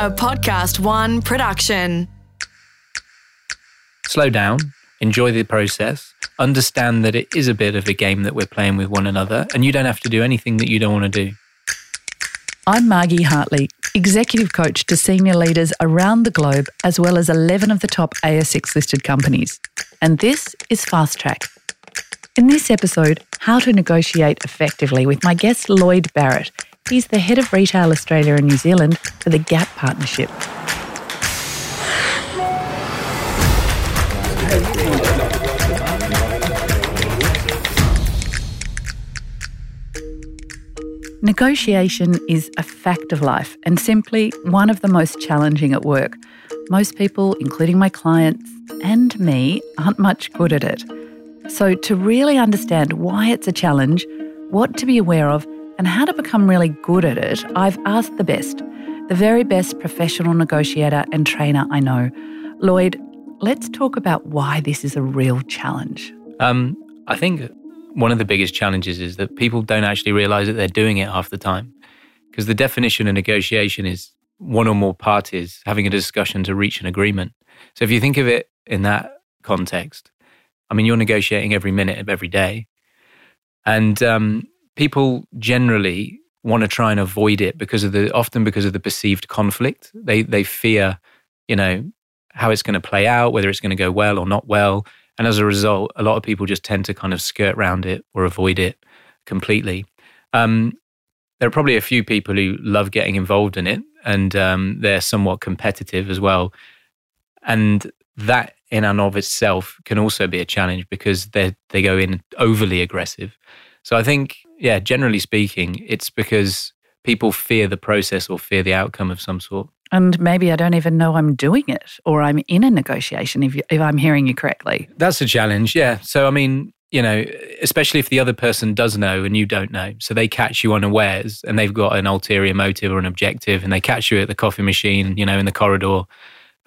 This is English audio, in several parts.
a Podcast One production. Slow down, enjoy the process, understand that it is a bit of a game that we're playing with one another, and you don't have to do anything that you don't want to do. I'm Margie Hartley, executive coach to senior leaders around the globe, as well as 11 of the top ASX listed companies. And this is Fast Track. In this episode, how to negotiate effectively with my guest Lloyd Barrett. He's the head of retail Australia and New Zealand for the Gap Partnership. Negotiation is a fact of life and simply one of the most challenging at work. Most people, including my clients and me, aren't much good at it. So, to really understand why it's a challenge, what to be aware of, and how to become really good at it, I've asked the best, the very best professional negotiator and trainer I know. Lloyd, let's talk about why this is a real challenge. Um, I think one of the biggest challenges is that people don't actually realize that they're doing it half the time. Because the definition of negotiation is one or more parties having a discussion to reach an agreement. So if you think of it in that context, I mean, you're negotiating every minute of every day. And um, people generally want to try and avoid it because of the often because of the perceived conflict. They they fear, you know, how it's going to play out, whether it's going to go well or not well. And as a result, a lot of people just tend to kind of skirt around it or avoid it completely. Um, there are probably a few people who love getting involved in it and um, they're somewhat competitive as well. And that in and of itself can also be a challenge because they they go in overly aggressive. So I think, yeah, generally speaking, it's because people fear the process or fear the outcome of some sort. And maybe I don't even know I'm doing it or I'm in a negotiation if, you, if I'm hearing you correctly. That's a challenge, yeah. So, I mean, you know, especially if the other person does know and you don't know. So they catch you unawares and they've got an ulterior motive or an objective and they catch you at the coffee machine, you know, in the corridor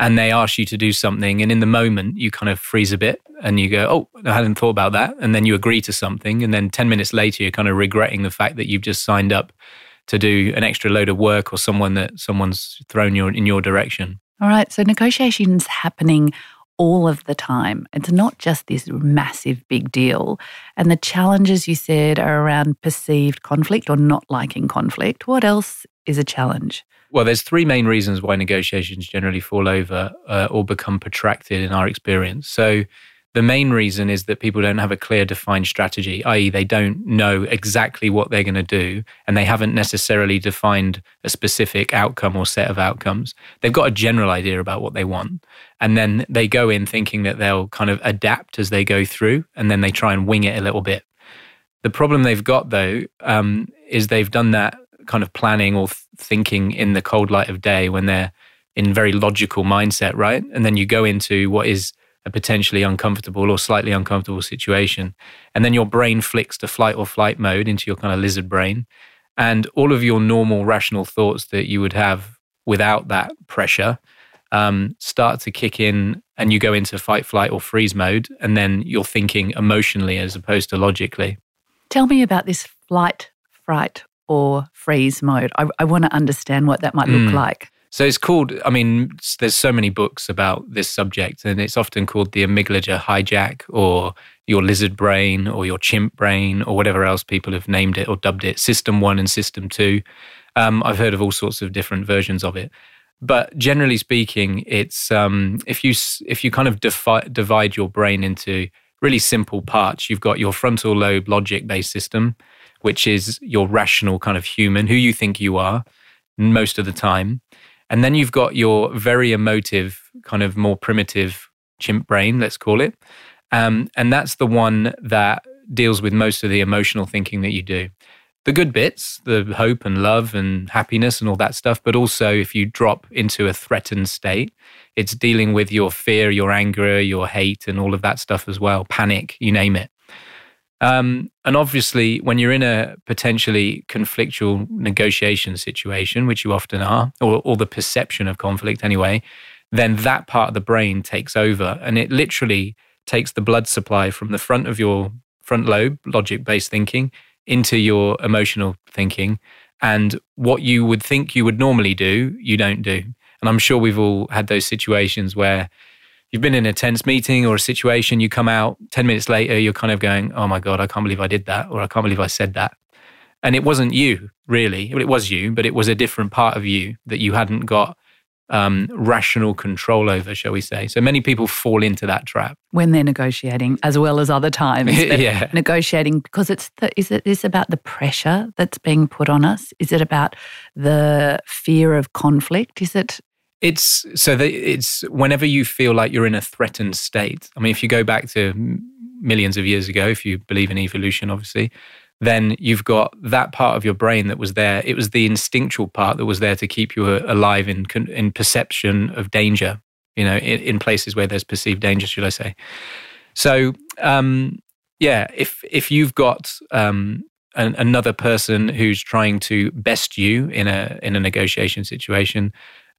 and they ask you to do something. And in the moment, you kind of freeze a bit and you go, Oh, I hadn't thought about that. And then you agree to something. And then 10 minutes later, you're kind of regretting the fact that you've just signed up to do an extra load of work or someone that someone's thrown your in your direction. All right. So negotiations happening all of the time. It's not just this massive big deal. And the challenges you said are around perceived conflict or not liking conflict. What else is a challenge? Well, there's three main reasons why negotiations generally fall over uh, or become protracted in our experience. So the main reason is that people don't have a clear defined strategy, i.e., they don't know exactly what they're going to do and they haven't necessarily defined a specific outcome or set of outcomes. They've got a general idea about what they want. And then they go in thinking that they'll kind of adapt as they go through and then they try and wing it a little bit. The problem they've got, though, um, is they've done that kind of planning or thinking in the cold light of day when they're in very logical mindset, right? And then you go into what is a potentially uncomfortable or slightly uncomfortable situation. And then your brain flicks to flight or flight mode into your kind of lizard brain. And all of your normal rational thoughts that you would have without that pressure um, start to kick in and you go into fight, flight, or freeze mode. And then you're thinking emotionally as opposed to logically. Tell me about this flight, fright, or freeze mode. I, I want to understand what that might look mm. like. So it's called, I mean, there's so many books about this subject, and it's often called the amygdala hijack or your lizard brain or your chimp brain or whatever else people have named it or dubbed it, System 1 and System 2. Um, I've heard of all sorts of different versions of it. But generally speaking, it's um, if you if you kind of defi- divide your brain into really simple parts, you've got your frontal lobe logic based system, which is your rational kind of human, who you think you are most of the time. And then you've got your very emotive, kind of more primitive chimp brain, let's call it. Um, and that's the one that deals with most of the emotional thinking that you do. The good bits, the hope and love and happiness and all that stuff. But also, if you drop into a threatened state, it's dealing with your fear, your anger, your hate, and all of that stuff as well, panic, you name it. Um, and obviously, when you're in a potentially conflictual negotiation situation, which you often are, or, or the perception of conflict anyway, then that part of the brain takes over and it literally takes the blood supply from the front of your front lobe, logic based thinking, into your emotional thinking. And what you would think you would normally do, you don't do. And I'm sure we've all had those situations where you've been in a tense meeting or a situation, you come out 10 minutes later, you're kind of going, oh my God, I can't believe I did that, or I can't believe I said that. And it wasn't you, really. Well, it was you, but it was a different part of you that you hadn't got um, rational control over, shall we say. So many people fall into that trap. When they're negotiating, as well as other times. yeah. Negotiating, because it's the, is it is about the pressure that's being put on us? Is it about the fear of conflict? Is it it's so that it's whenever you feel like you're in a threatened state. I mean, if you go back to millions of years ago, if you believe in evolution, obviously, then you've got that part of your brain that was there. It was the instinctual part that was there to keep you alive in in perception of danger. You know, in, in places where there's perceived danger, should I say? So, um, yeah, if if you've got um, an, another person who's trying to best you in a in a negotiation situation,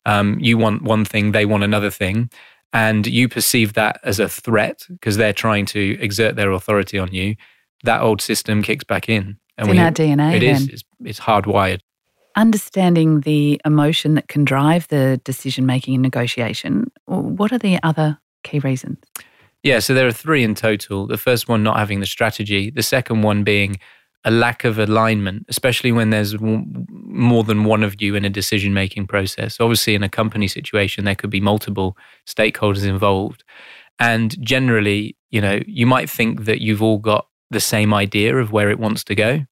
um, you want one thing, they want another thing, and you perceive that as a threat because they're trying to exert their authority on you that old system kicks back in. And it's in our DNA. It is. It's, it's hardwired. Understanding the emotion that can drive the decision making and negotiation, what are the other key reasons? Yeah, so there are three in total. The first one, not having the strategy. The second one being a lack of alignment, especially when there's more than one of you in a decision making process. Obviously, in a company situation, there could be multiple stakeholders involved. And generally, you know, you might think that you've all got the same idea of where it wants to go.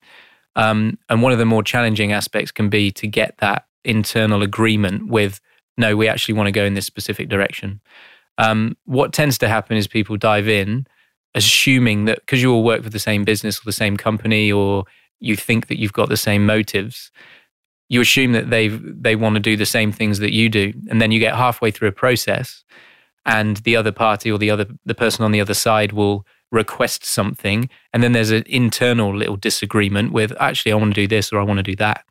Um, and one of the more challenging aspects can be to get that internal agreement with, no, we actually want to go in this specific direction. Um, what tends to happen is people dive in assuming that because you all work for the same business or the same company or you think that you've got the same motives you assume that they they want to do the same things that you do and then you get halfway through a process and the other party or the other the person on the other side will request something and then there's an internal little disagreement with actually I want to do this or I want to do that.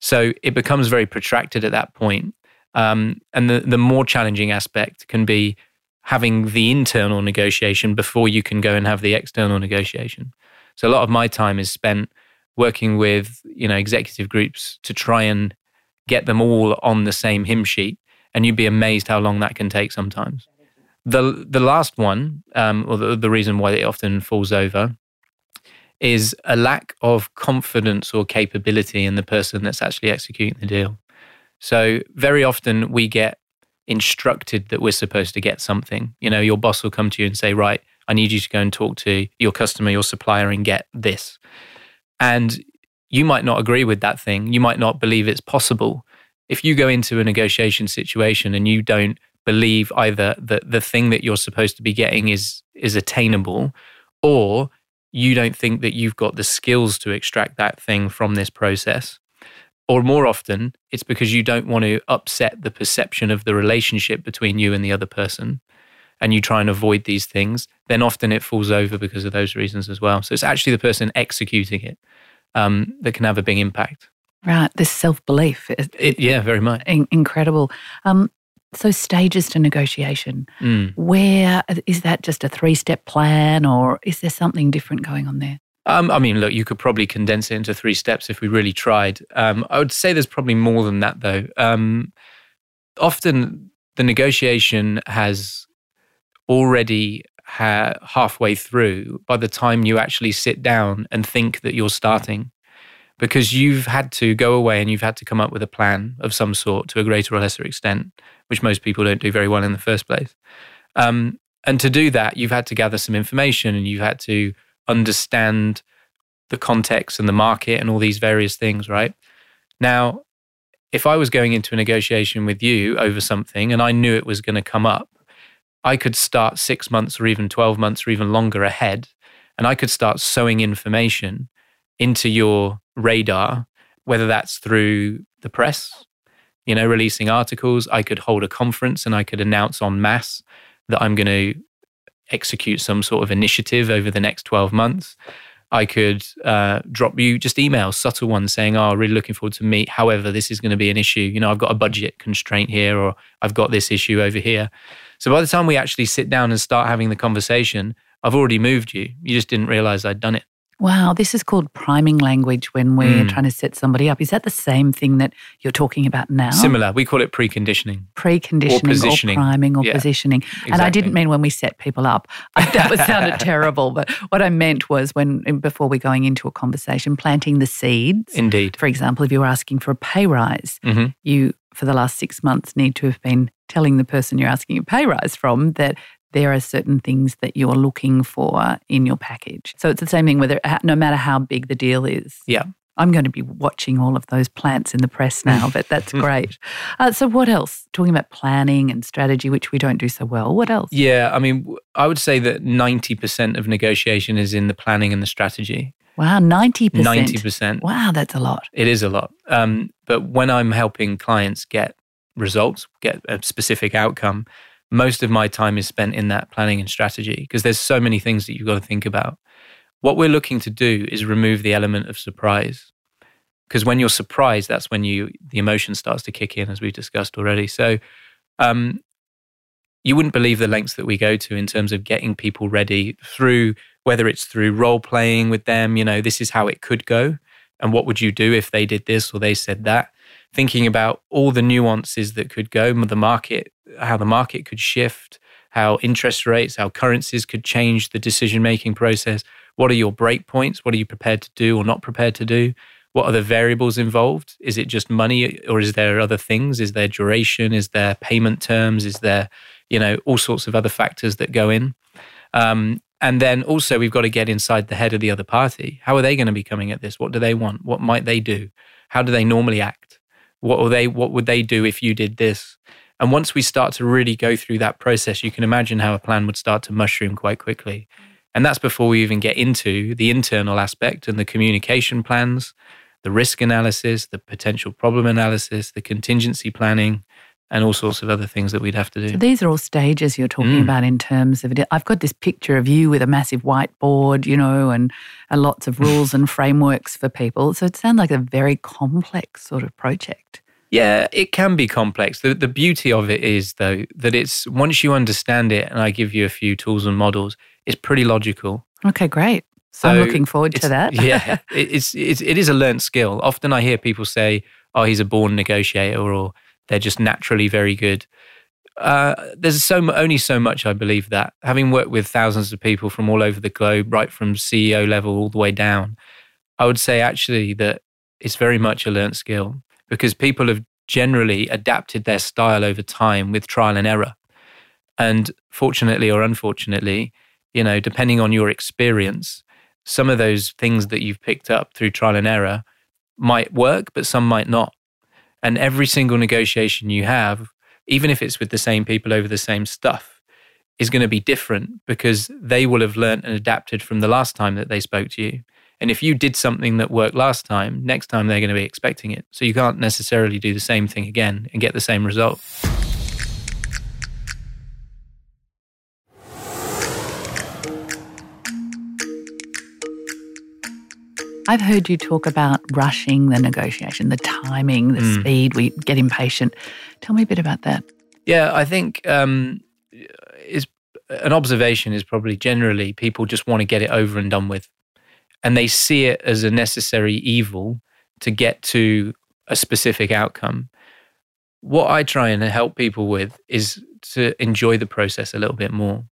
So it becomes very protracted at that point. Um, and the, the more challenging aspect can be having the internal negotiation before you can go and have the external negotiation. So a lot of my time is spent working with you know executive groups to try and get them all on the same hymn sheet, and you'd be amazed how long that can take sometimes. The the last one, um, or the, the reason why it often falls over, is a lack of confidence or capability in the person that's actually executing the deal. So very often we get instructed that we're supposed to get something. You know, your boss will come to you and say, "Right, I need you to go and talk to your customer, your supplier, and get this." And you might not agree with that thing. You might not believe it's possible. If you go into a negotiation situation and you don't believe either that the thing that you're supposed to be getting is is attainable or you don't think that you've got the skills to extract that thing from this process or more often it's because you don't want to upset the perception of the relationship between you and the other person and you try and avoid these things then often it falls over because of those reasons as well so it's actually the person executing it um, that can have a big impact Right, this self belief. Yeah, very much. incredible. Um, so, stages to negotiation, mm. where is that just a three step plan or is there something different going on there? Um, I mean, look, you could probably condense it into three steps if we really tried. Um, I would say there's probably more than that, though. Um, often the negotiation has already ha- halfway through by the time you actually sit down and think that you're starting because you've had to go away and you've had to come up with a plan of some sort to a greater or lesser extent, which most people don't do very well in the first place. Um, and to do that, you've had to gather some information and you've had to understand the context and the market and all these various things, right? Now, if I was going into a negotiation with you over something and I knew it was going to come up, I could start six months or even 12 months or even longer ahead. And I could start sowing information into your radar, whether that's through the press, you know, releasing articles. I could hold a conference and I could announce en masse that I'm going to execute some sort of initiative over the next 12 months. I could uh, drop you just emails, subtle ones saying, Oh, really looking forward to meet. However, this is going to be an issue. You know, I've got a budget constraint here, or I've got this issue over here. So by the time we actually sit down and start having the conversation, I've already moved you. You just didn't realize I'd done it. Wow, this is called priming language when we're Mm. trying to set somebody up. Is that the same thing that you're talking about now? Similar. We call it preconditioning. Preconditioning Or positioning. priming or Yeah, positioning. And I didn't mean when we set people up. That was sounded terrible. But what I meant was when, before we're going into a conversation, planting the seeds. Indeed. For example, if you were asking for a pay rise, hmm you, for the last six months, need to have been telling the person you're asking a pay rise from that there are certain things that you're looking for in your package. So it's the same thing whether no matter how big the deal is. Yeah. I'm going to be watching all of those plants in the press now, but that's great. Uh, so, what else? Talking about planning and strategy, which we don't do so well. What else? Yeah. I mean, I would say that 90% of negotiation is in the planning and the strategy. Wow, 90%. 90%. Wow, that's a lot. It is a lot. Um, but when I'm helping clients get results, get a specific outcome, most of my time is spent in that planning and strategy because there's so many things that you've got to think about. What we're looking to do is remove the element of surprise. Because when you're surprised, that's when you the emotion starts to kick in, as we've discussed already. So um, you wouldn't believe the lengths that we go to in terms of getting people ready through whether it's through role playing with them, you know, this is how it could go. And what would you do if they did this or they said that? Thinking about all the nuances that could go, the market, how the market could shift, how interest rates, how currencies could change the decision making process. What are your break points? What are you prepared to do or not prepared to do? What are the variables involved? Is it just money or is there other things? Is there duration? Is there payment terms? Is there, you know, all sorts of other factors that go in? Um, and then also, we've got to get inside the head of the other party. How are they going to be coming at this? What do they want? What might they do? How do they normally act? What will they? What would they do if you did this? And once we start to really go through that process, you can imagine how a plan would start to mushroom quite quickly. And that's before we even get into the internal aspect and the communication plans, the risk analysis, the potential problem analysis, the contingency planning, and all sorts of other things that we'd have to do. So these are all stages you're talking Mm. about in terms of it. I've got this picture of you with a massive whiteboard, you know, and, and lots of rules and frameworks for people. So it sounds like a very complex sort of project. Yeah, it can be complex. The, the beauty of it is, though, that it's once you understand it, and I give you a few tools and models, it's pretty logical. Okay, great. So I'm looking forward to that. yeah, it, it's, it's it is a learned skill. Often I hear people say, "Oh, he's a born negotiator," or "They're just naturally very good." Uh, there's so only so much I believe that. Having worked with thousands of people from all over the globe, right from CEO level all the way down, I would say actually that it's very much a learnt skill because people have generally adapted their style over time with trial and error. And fortunately or unfortunately, you know, depending on your experience, some of those things that you've picked up through trial and error might work, but some might not. And every single negotiation you have, even if it's with the same people over the same stuff, is going to be different because they will have learnt and adapted from the last time that they spoke to you. And if you did something that worked last time, next time they're going to be expecting it. So you can't necessarily do the same thing again and get the same result. I've heard you talk about rushing the negotiation, the timing, the Mm. speed. We get impatient. Tell me a bit about that. Yeah, I think um, is an observation is probably generally people just want to get it over and done with, and they see it as a necessary evil to get to a specific outcome. What I try and help people with is to enjoy the process a little bit more,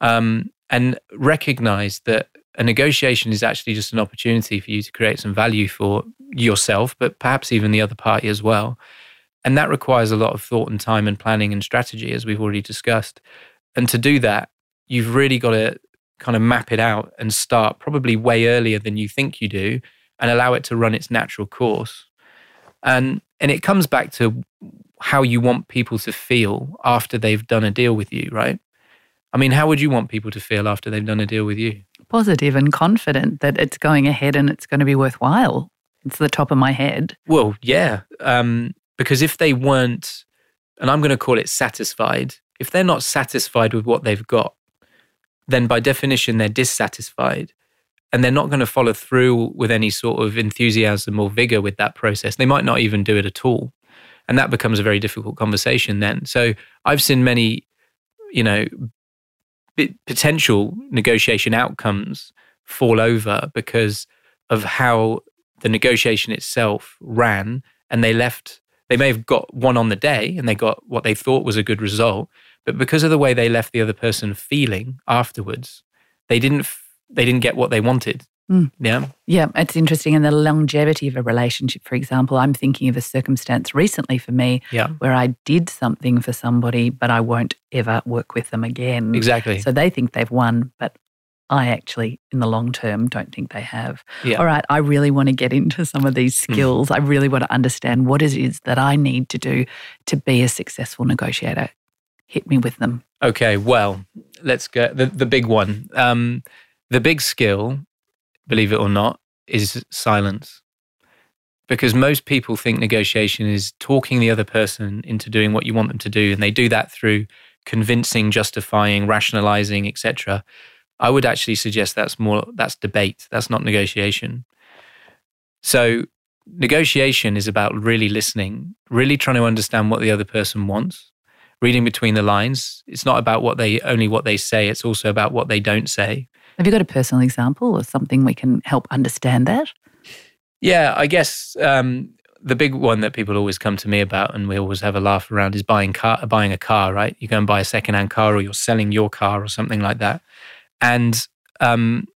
um, and recognize that a negotiation is actually just an opportunity for you to create some value for yourself, but perhaps even the other party as well. And that requires a lot of thought and time and planning and strategy, as we've already discussed. And to do that, you've really got to kind of map it out and start probably way earlier than you think you do and allow it to run its natural course. And, and it comes back to how you want people to feel after they've done a deal with you, right? I mean, how would you want people to feel after they've done a deal with you? Positive and confident that it's going ahead and it's going to be worthwhile. It's the top of my head. Well, yeah. Um, because if they weren't, and I'm going to call it satisfied, if they're not satisfied with what they've got, then by definition, they're dissatisfied. And they're not going to follow through with any sort of enthusiasm or vigor with that process. They might not even do it at all. And that becomes a very difficult conversation then. So I've seen many, you know, potential negotiation outcomes fall over because of how the negotiation itself ran and they left they may have got one on the day and they got what they thought was a good result but because of the way they left the other person feeling afterwards they didn't they didn't get what they wanted Mm. yeah Yeah, it's interesting. And the longevity of a relationship, for example, I'm thinking of a circumstance recently for me yeah where I did something for somebody, but I won't ever work with them again. exactly So they think they've won, but I actually, in the long term, don't think they have. Yeah. All right, I really want to get into some of these Hmm. skills. I really want to understand what it is that I need to do to be a successful negotiator. Hit me with them. Okay, well, let's go. The, the big one. Um, the big skill, believe it or not, is silence. Because most people think negotiation is talking the other person into doing what you want them to do. And they do that through convincing, justifying, rationalizing, etc. I would actually suggest that's more that's debate. That's not negotiation. So negotiation is about really listening, really trying to understand what the other person wants reading between the lines. It's not about what they only what they say. It's also about what they don't say. Have you got a personal example or something we can help understand that? Yeah, I guess um, the big one that people always come to me about, and we always have a laugh around, is buying car, buying a car. Right? You go and buy a secondhand car, or you're selling your car, or something like that. And um,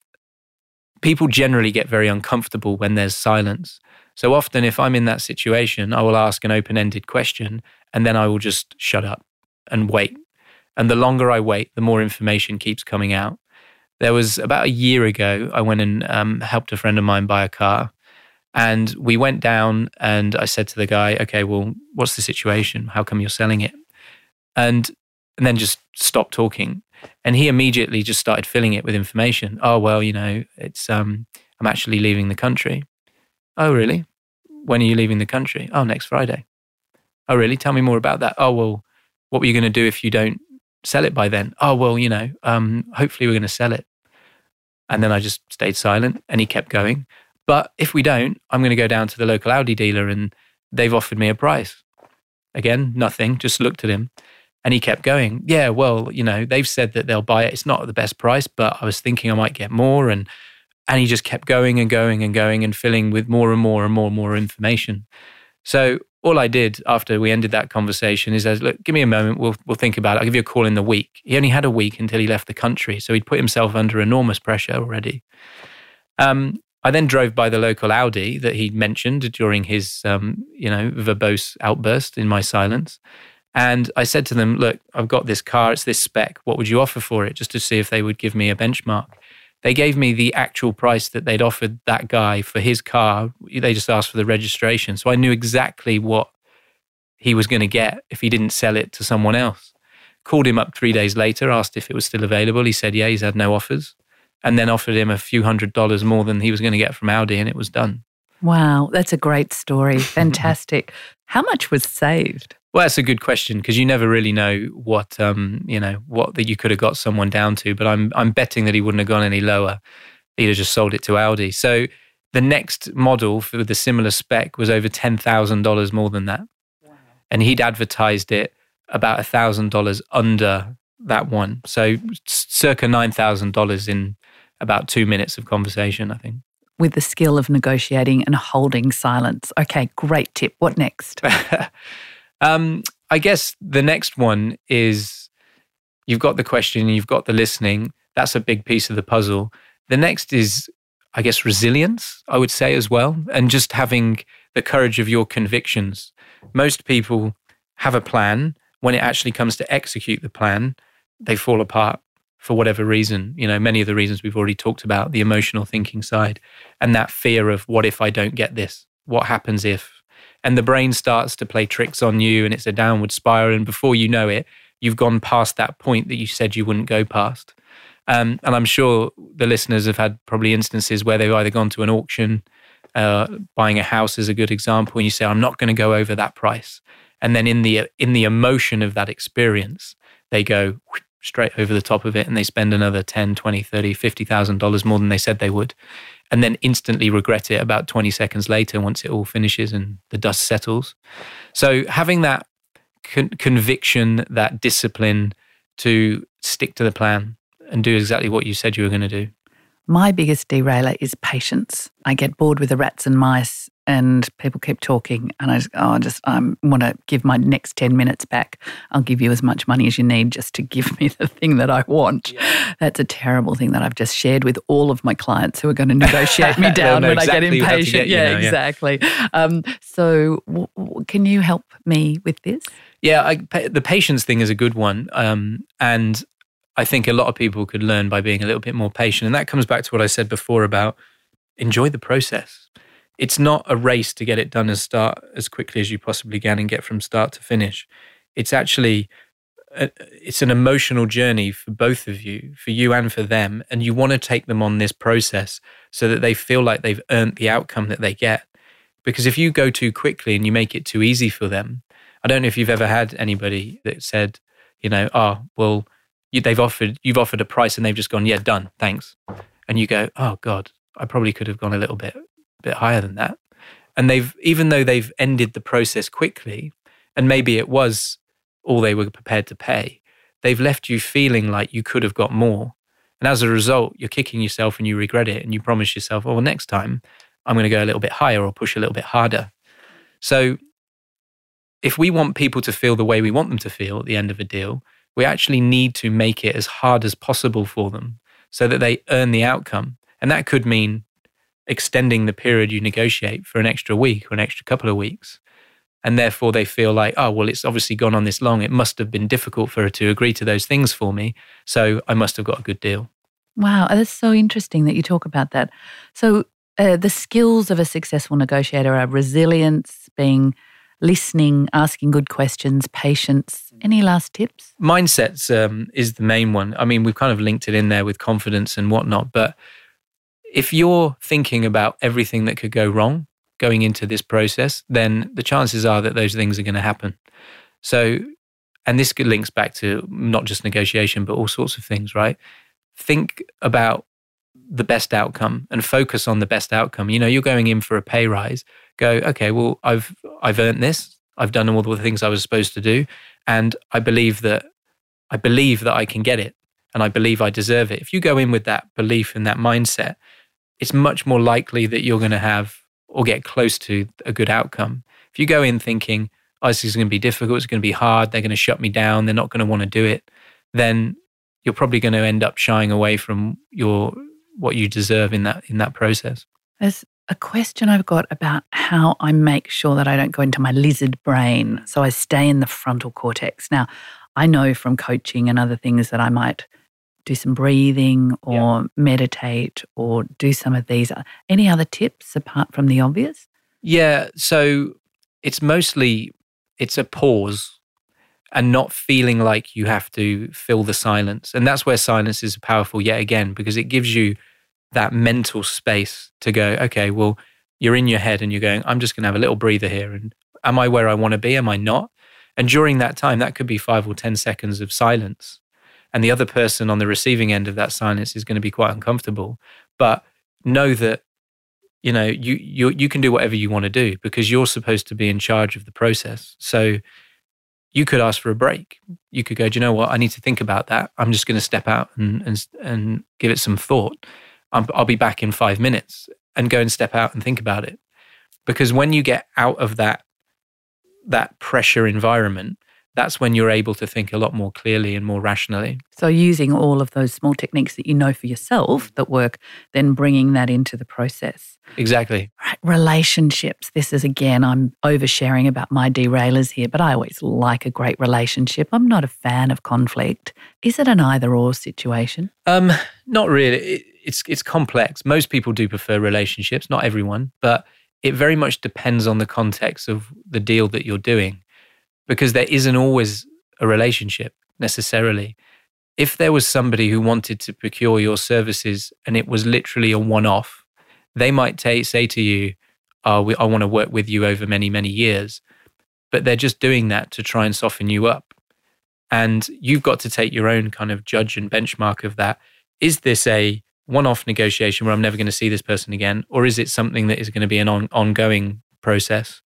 people generally get very uncomfortable when there's silence. So often, if I'm in that situation, I will ask an open-ended question, and then I will just shut up and wait. And the longer I wait, the more information keeps coming out. There was about a year ago, I went and um, helped a friend of mine buy a car. And we went down, and I said to the guy, Okay, well, what's the situation? How come you're selling it? And, and then just stopped talking. And he immediately just started filling it with information. Oh, well, you know, it's, um, I'm actually leaving the country. Oh, really? When are you leaving the country? Oh, next Friday. Oh, really? Tell me more about that. Oh, well, what were you going to do if you don't sell it by then? Oh, well, you know, um, hopefully we're going to sell it. And then I just stayed silent and he kept going. But if we don't, I'm going to go down to the local Audi dealer and they've offered me a price. Again, nothing, just looked at him. And he kept going, Yeah, well, you know, they've said that they'll buy it. It's not at the best price, but I was thinking I might get more. And and he just kept going and going and going and filling with more and more and more and more information. So all I did after we ended that conversation is I said, look, give me a moment. We'll, we'll think about it. I'll give you a call in the week. He only had a week until he left the country. So he'd put himself under enormous pressure already. Um, I then drove by the local Audi that he'd mentioned during his, um, you know, verbose outburst in my silence. And I said to them, look, I've got this car. It's this spec. What would you offer for it? Just to see if they would give me a benchmark. They gave me the actual price that they'd offered that guy for his car. They just asked for the registration. So I knew exactly what he was going to get if he didn't sell it to someone else. Called him up three days later, asked if it was still available. He said, yeah, he's had no offers. And then offered him a few hundred dollars more than he was going to get from Audi, and it was done. Wow, that's a great story. Fantastic. How much was saved? Well, that's a good question because you never really know what um, you know what that you could have got someone down to. But I'm I'm betting that he wouldn't have gone any lower. He'd have just sold it to Audi. So the next model for the similar spec was over ten thousand dollars more than that, and he'd advertised it about thousand dollars under that one. So circa nine thousand dollars in about two minutes of conversation. I think. With the skill of negotiating and holding silence. Okay, great tip. What next? Um, I guess the next one is you've got the question, you've got the listening. That's a big piece of the puzzle. The next is, I guess, resilience, I would say as well, and just having the courage of your convictions. Most people have a plan. When it actually comes to execute the plan, they fall apart for whatever reason. You know, many of the reasons we've already talked about, the emotional thinking side, and that fear of what if I don't get this? What happens if? And the brain starts to play tricks on you and it's a downward spiral and before you know it you've gone past that point that you said you wouldn't go past. Um, and i'm sure the listeners have had probably instances where they've either gone to an auction uh, buying a house is a good example and you say i'm not going to go over that price. And then in the in the emotion of that experience they go straight over the top of it and they spend another 10 20 30 50000 dollars more than they said they would and then instantly regret it about 20 seconds later once it all finishes and the dust settles. So having that con- conviction, that discipline to stick to the plan and do exactly what you said you were going to do. My biggest derailer is patience. I get bored with the rats and mice and people keep talking and I just, oh, I just um, want to give my next 10 minutes back. I'll give you as much money as you need just to give me the thing that I want. Yeah. That's a terrible thing that I've just shared with all of my clients who are going to negotiate me down when exactly I get impatient. Get yeah, know, exactly. Yeah. Um, so w- w- can you help me with this? Yeah, I, the patience thing is a good one. Um, and I think a lot of people could learn by being a little bit more patient. And that comes back to what I said before about enjoy the process. It's not a race to get it done as start as quickly as you possibly can and get from start to finish. It's actually a, it's an emotional journey for both of you, for you and for them, and you want to take them on this process so that they feel like they've earned the outcome that they get. Because if you go too quickly and you make it too easy for them, I don't know if you've ever had anybody that said, you know, oh, well, you, they've offered you've offered a price and they've just gone yeah done thanks and you go oh god i probably could have gone a little bit bit higher than that. And they've even though they've ended the process quickly and maybe it was all they were prepared to pay they've left you feeling like you could have got more. And as a result you're kicking yourself and you regret it and you promise yourself oh well next time i'm going to go a little bit higher or push a little bit harder. So if we want people to feel the way we want them to feel at the end of a deal we actually need to make it as hard as possible for them so that they earn the outcome. And that could mean extending the period you negotiate for an extra week or an extra couple of weeks. And therefore, they feel like, oh, well, it's obviously gone on this long. It must have been difficult for her to agree to those things for me. So I must have got a good deal. Wow. That's so interesting that you talk about that. So, uh, the skills of a successful negotiator are resilience, being listening, asking good questions, patience. Any last tips? Mindsets um, is the main one. I mean, we've kind of linked it in there with confidence and whatnot. But if you're thinking about everything that could go wrong going into this process, then the chances are that those things are going to happen. So, and this links back to not just negotiation, but all sorts of things, right? Think about the best outcome and focus on the best outcome. You know, you're going in for a pay rise go, okay, well, I've I've earned this. I've done all the things I was supposed to do, and I believe that I believe that I can get it, and I believe I deserve it. If you go in with that belief and that mindset, it's much more likely that you're going to have or get close to a good outcome. If you go in thinking, "Oh, this is going to be difficult. It's going to be hard. They're going to shut me down. They're not going to want to do it," then you're probably going to end up shying away from your what you deserve in that in that process. There's a question I've got about how I make sure that I don't go into my lizard brain. So I stay in the frontal cortex. Now, I know from coaching and other things that I might do some breathing or yeah. meditate or do some of these. Uh, any other tips apart from the obvious? Yeah. So it's mostly it's a pause and not feeling like you have to fill the silence. And that's where silence is powerful yet again, because it gives you that mental space to go, okay, well, you're in your head and you're going, I'm just going to have a little breather here. And am I where I want to be? Am I not? And during that time, that could be five or 10 seconds of silence. And the other person on the receiving end of that silence is going to be quite uncomfortable. But know that, you know, you, you, you can do whatever you want to do because you're supposed to be in charge of the process. So you could ask for a break. You could go, do you know what? I need to think about that. I'm just going to step out and, and, and give it some thought. i I'll be back in five minutes and go and step out and think about it. Because when you get out of that that pressure environment, that's when you're able to think a lot more clearly and more rationally. So, using all of those small techniques that you know for yourself that work, then bringing that into the process. Exactly. Right. Relationships. This is again, I'm oversharing about my derailers here, but I always like a great relationship. I'm not a fan of conflict. Is it an either or situation? Um, not really. It, it's it's complex. Most people do prefer relationships, not everyone, but it very much depends on the context of the deal that you're doing because there isn't always a relationship necessarily. If there was somebody who wanted to procure your services and it was literally a one off, they might t- say to you, oh, we, I want to work with you over many, many years. But they're just doing that to try and soften you up. And you've got to take your own kind of judge and benchmark of that. Is this a one off negotiation where I'm never going to see this person again? Or is it something that is going to be an on- ongoing process?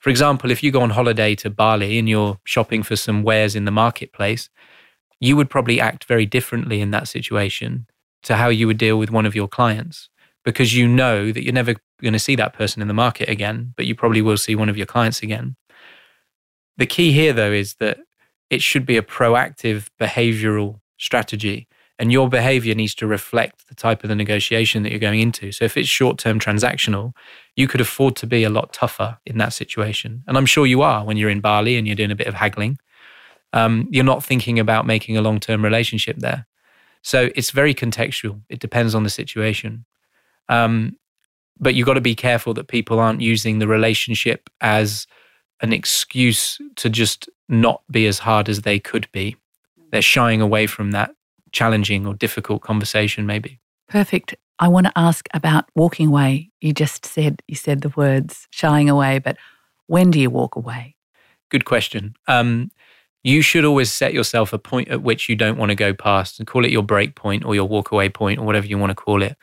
For example, if you go on holiday to Bali and you're shopping for some wares in the marketplace, you would probably act very differently in that situation to how you would deal with one of your clients because you know that you're never going to see that person in the market again, but you probably will see one of your clients again. The key here, though, is that it should be a proactive behavioral strategy. And your behavior needs to reflect the type of the negotiation that you're going into. So if it's short term transactional, you could afford to be a lot tougher in that situation. And I'm sure you are when you're in Bali and you're doing a bit of haggling. Um, you're not thinking about making a long term relationship there. So it's very contextual. It depends on the situation. Um, but you've got to be careful that people aren't using the relationship as an excuse to just not be as hard as they could be. They're shying away from that challenging or difficult conversation, maybe. Perfect. I want to ask about walking away. You just said you said the words shying away, but when do you walk away? Good question. Um, you should always set yourself a point at which you don't want to go past and call it your break point or your walk away point or whatever you want to call it.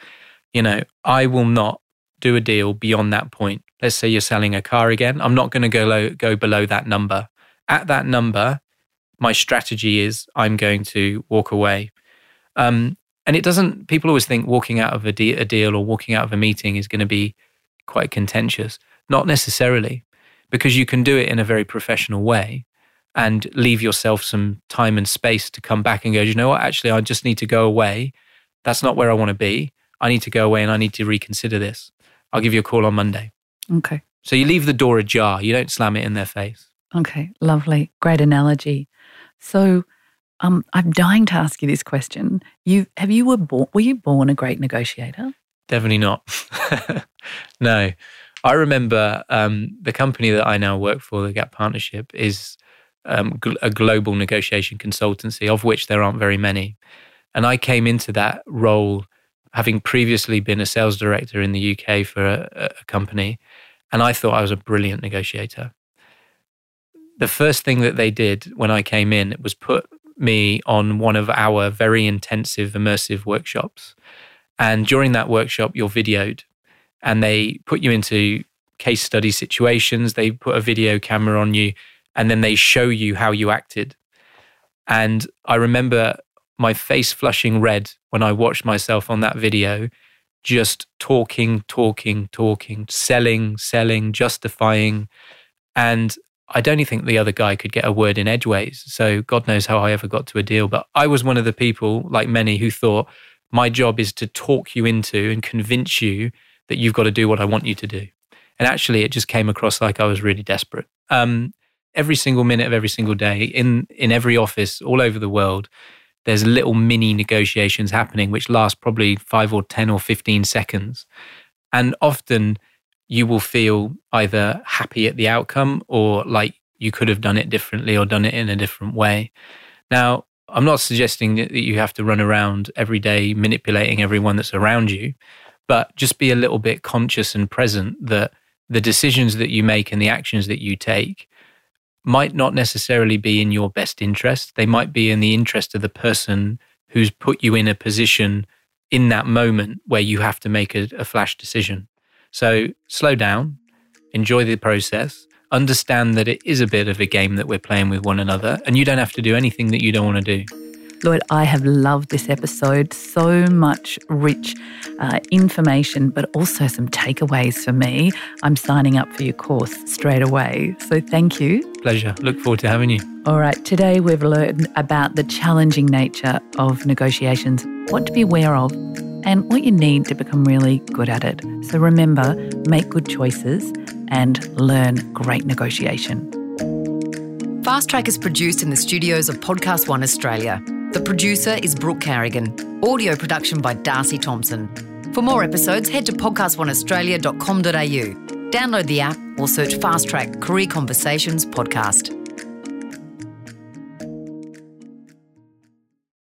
You know, I will not do a deal beyond that point. Let's say you're selling a car again. I'm not going to go low, go below that number. At that number, my strategy is I'm going to walk away. Um, and it doesn't. People always think walking out of a, de- a deal or walking out of a meeting is going to be quite contentious. Not necessarily, because you can do it in a very professional way and leave yourself some time and space to come back and go. You know what? Actually, I just need to go away. That's not where I want to be. I need to go away and I need to reconsider this. I'll give you a call on Monday. Okay. So you leave the door ajar. You don't slam it in their face. Okay. Lovely. Great analogy. So um, I'm dying to ask you this question. You have you were born were you born a great negotiator? Definitely not. no. I remember um, the company that I now work for, the Gap Partnership, is um, a global negotiation consultancy, of which there aren't very many. And I came into that role having previously been a sales director in the UK for a, a company, and I thought I was a brilliant negotiator. The first thing that they did when I came in was put me on one of our very intensive immersive workshops. And during that workshop, you're videoed and they put you into case study situations. They put a video camera on you and then they show you how you acted. And I remember my face flushing red when I watched myself on that video, just talking, talking, talking, selling, selling, justifying. And I don't think the other guy could get a word in edgeways. So God knows how I ever got to a deal. But I was one of the people, like many, who thought my job is to talk you into and convince you that you've got to do what I want you to do. And actually, it just came across like I was really desperate. Um, every single minute of every single day in in every office all over the world, there's little mini negotiations happening which last probably five or 10 or 15 seconds. And often you will feel either happy at the outcome or like you could have done it differently or done it in a different way. Now, I'm not suggesting that you have to run around every day manipulating everyone that's around you, but just be a little bit conscious and present that the decisions that you make and the actions that you take might not necessarily be in your best interest. They might be in the interest of the person who's put you in a position in that moment where you have to make a, a flash decision. So slow down, enjoy the process, understand that it is a bit of a game that we're playing with one another, and you don't have to do anything that you don't want to do. Lloyd, I have loved this episode. So much rich uh, information, but also some takeaways for me. I'm signing up for your course straight away. So thank you. Pleasure. Look forward to having you. All right. Today we've learned about the challenging nature of negotiations, what to be aware of, and what you need to become really good at it. So remember, make good choices and learn great negotiation. Fast Track is produced in the studios of Podcast One Australia. The producer is Brooke Carrigan. Audio production by Darcy Thompson. For more episodes, head to podcastoneaustralia.com.au. Download the app or search Fast Track Career Conversations Podcast.